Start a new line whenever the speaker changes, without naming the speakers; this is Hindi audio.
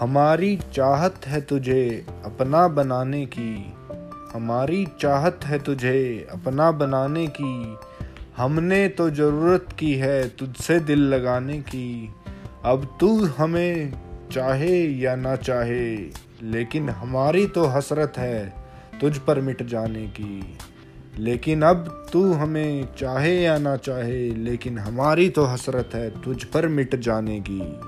हमारी चाहत है तुझे अपना बनाने की। हमारी चाहत है तुझे अपना बनाने की। हमने तो ज़रूरत की है तुझसे दिल लगाने की। अब तू हमें चाहे या ना चाहे, लेकिन हमारी तो हसरत है तुझ पर मिट जाने की। लेकिन अब तू हमें चाहे या ना चाहे, लेकिन हमारी तो हसरत है तुझ पर मिट जाने की।